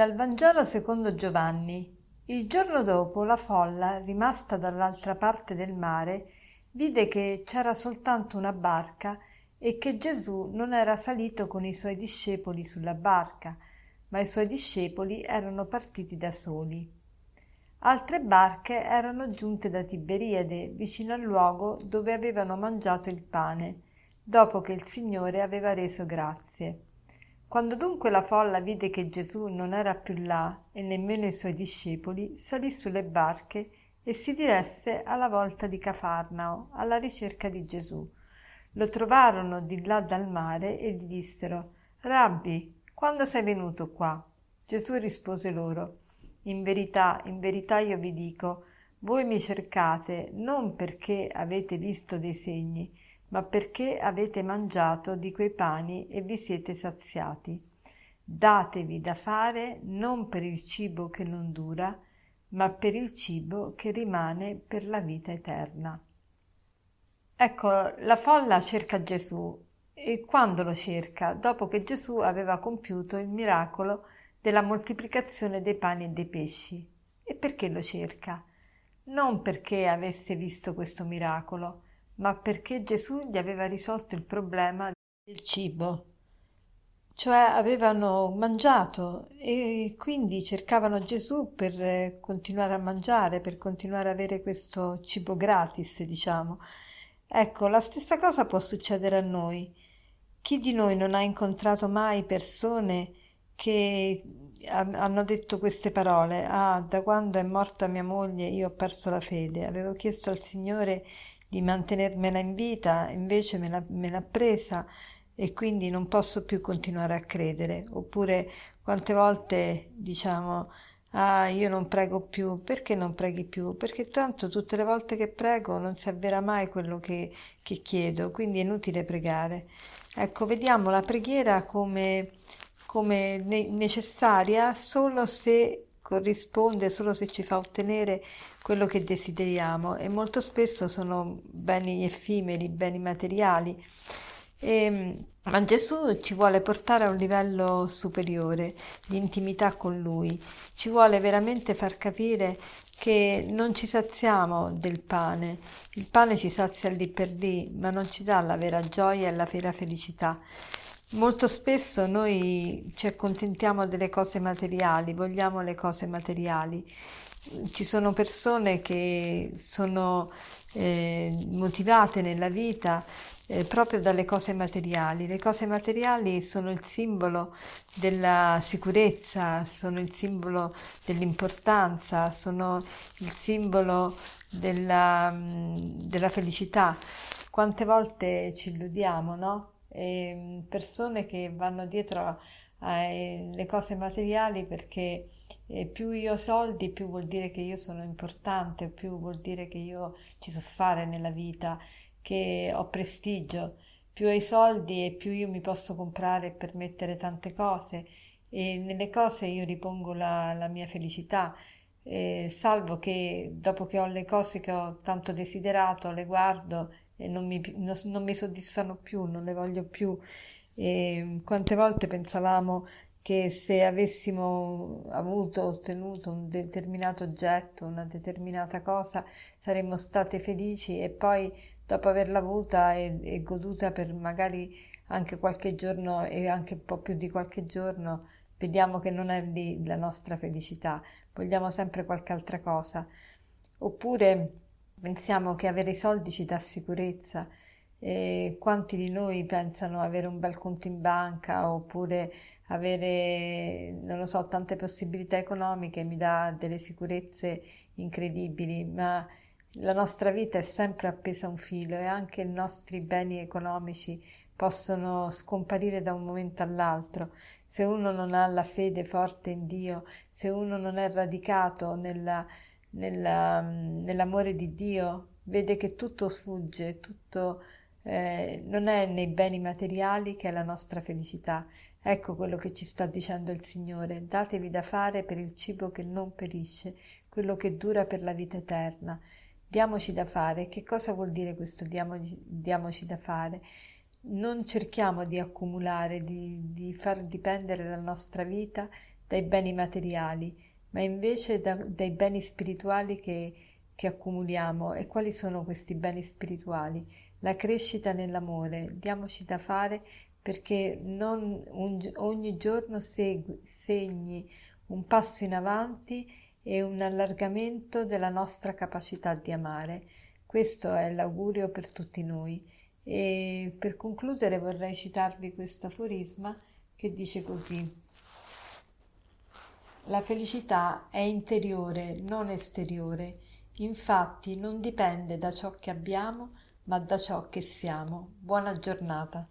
Dal Vangelo secondo Giovanni. Il giorno dopo la folla, rimasta dall'altra parte del mare, vide che c'era soltanto una barca e che Gesù non era salito con i suoi discepoli sulla barca, ma i suoi discepoli erano partiti da soli. Altre barche erano giunte da Tiberiade, vicino al luogo dove avevano mangiato il pane, dopo che il Signore aveva reso grazie. Quando dunque la folla vide che Gesù non era più là e nemmeno i suoi discepoli, salì sulle barche e si diresse alla volta di Cafarnao alla ricerca di Gesù. Lo trovarono di là dal mare e gli dissero Rabbi, quando sei venuto qua? Gesù rispose loro In verità, in verità io vi dico, voi mi cercate non perché avete visto dei segni, ma perché avete mangiato di quei pani e vi siete saziati. Datevi da fare non per il cibo che non dura, ma per il cibo che rimane per la vita eterna. Ecco, la folla cerca Gesù e quando lo cerca? Dopo che Gesù aveva compiuto il miracolo della moltiplicazione dei pani e dei pesci. E perché lo cerca? Non perché avesse visto questo miracolo, ma perché Gesù gli aveva risolto il problema del cibo. Cioè avevano mangiato e quindi cercavano Gesù per eh, continuare a mangiare, per continuare ad avere questo cibo gratis, diciamo. Ecco, la stessa cosa può succedere a noi. Chi di noi non ha incontrato mai persone che hanno detto queste parole? Ah, da quando è morta mia moglie io ho perso la fede. Avevo chiesto al Signore di mantenermela in vita, invece me l'ha, me l'ha presa e quindi non posso più continuare a credere. Oppure quante volte diciamo Ah, io non prego più. Perché non preghi più? Perché tanto tutte le volte che prego non si avvera mai quello che, che chiedo, quindi è inutile pregare. Ecco, vediamo la preghiera come, come necessaria solo se corrisponde solo se ci fa ottenere quello che desideriamo e molto spesso sono beni effimeri, beni materiali. E, ehm, ma Gesù ci vuole portare a un livello superiore di intimità con Lui, ci vuole veramente far capire che non ci saziamo del pane, il pane ci sazia lì per lì, ma non ci dà la vera gioia e la vera felicità. Molto spesso noi ci accontentiamo delle cose materiali, vogliamo le cose materiali. Ci sono persone che sono eh, motivate nella vita eh, proprio dalle cose materiali. Le cose materiali sono il simbolo della sicurezza, sono il simbolo dell'importanza, sono il simbolo della, della felicità. Quante volte ci illudiamo, no? E mm, persone che vanno dietro alle cose materiali perché eh, più io ho soldi più vuol dire che io sono importante, più vuol dire che io ci so fare nella vita, che ho prestigio, più ho i soldi e più io mi posso comprare e permettere tante cose e nelle cose io ripongo la, la mia felicità. Eh, salvo che dopo che ho le cose che ho tanto desiderato, le guardo non mi, non, mi soddisfano più, non le voglio più. E quante volte pensavamo che se avessimo avuto, ottenuto un determinato oggetto, una determinata cosa, saremmo state felici e poi dopo averla avuta e, e goduta per magari anche qualche giorno e anche un po' più di qualche giorno, vediamo che non è lì la nostra felicità, vogliamo sempre qualche altra cosa. Oppure Pensiamo che avere i soldi ci dà sicurezza e quanti di noi pensano avere un bel conto in banca oppure avere, non lo so, tante possibilità economiche mi dà delle sicurezze incredibili, ma la nostra vita è sempre appesa a un filo e anche i nostri beni economici possono scomparire da un momento all'altro. Se uno non ha la fede forte in Dio, se uno non è radicato nella nella, nell'amore di Dio, vede che tutto sfugge, tutto eh, non è nei beni materiali che è la nostra felicità. Ecco quello che ci sta dicendo il Signore, datevi da fare per il cibo che non perisce, quello che dura per la vita eterna. Diamoci da fare. Che cosa vuol dire questo diamoci, diamoci da fare? Non cerchiamo di accumulare, di, di far dipendere la nostra vita dai beni materiali, ma invece da, dai beni spirituali che, che accumuliamo. E quali sono questi beni spirituali? La crescita nell'amore. Diamoci da fare perché non un, ogni giorno segui, segni un passo in avanti e un allargamento della nostra capacità di amare. Questo è l'augurio per tutti noi. E per concludere vorrei citarvi questo aforisma che dice così. La felicità è interiore, non esteriore. Infatti non dipende da ciò che abbiamo, ma da ciò che siamo. Buona giornata.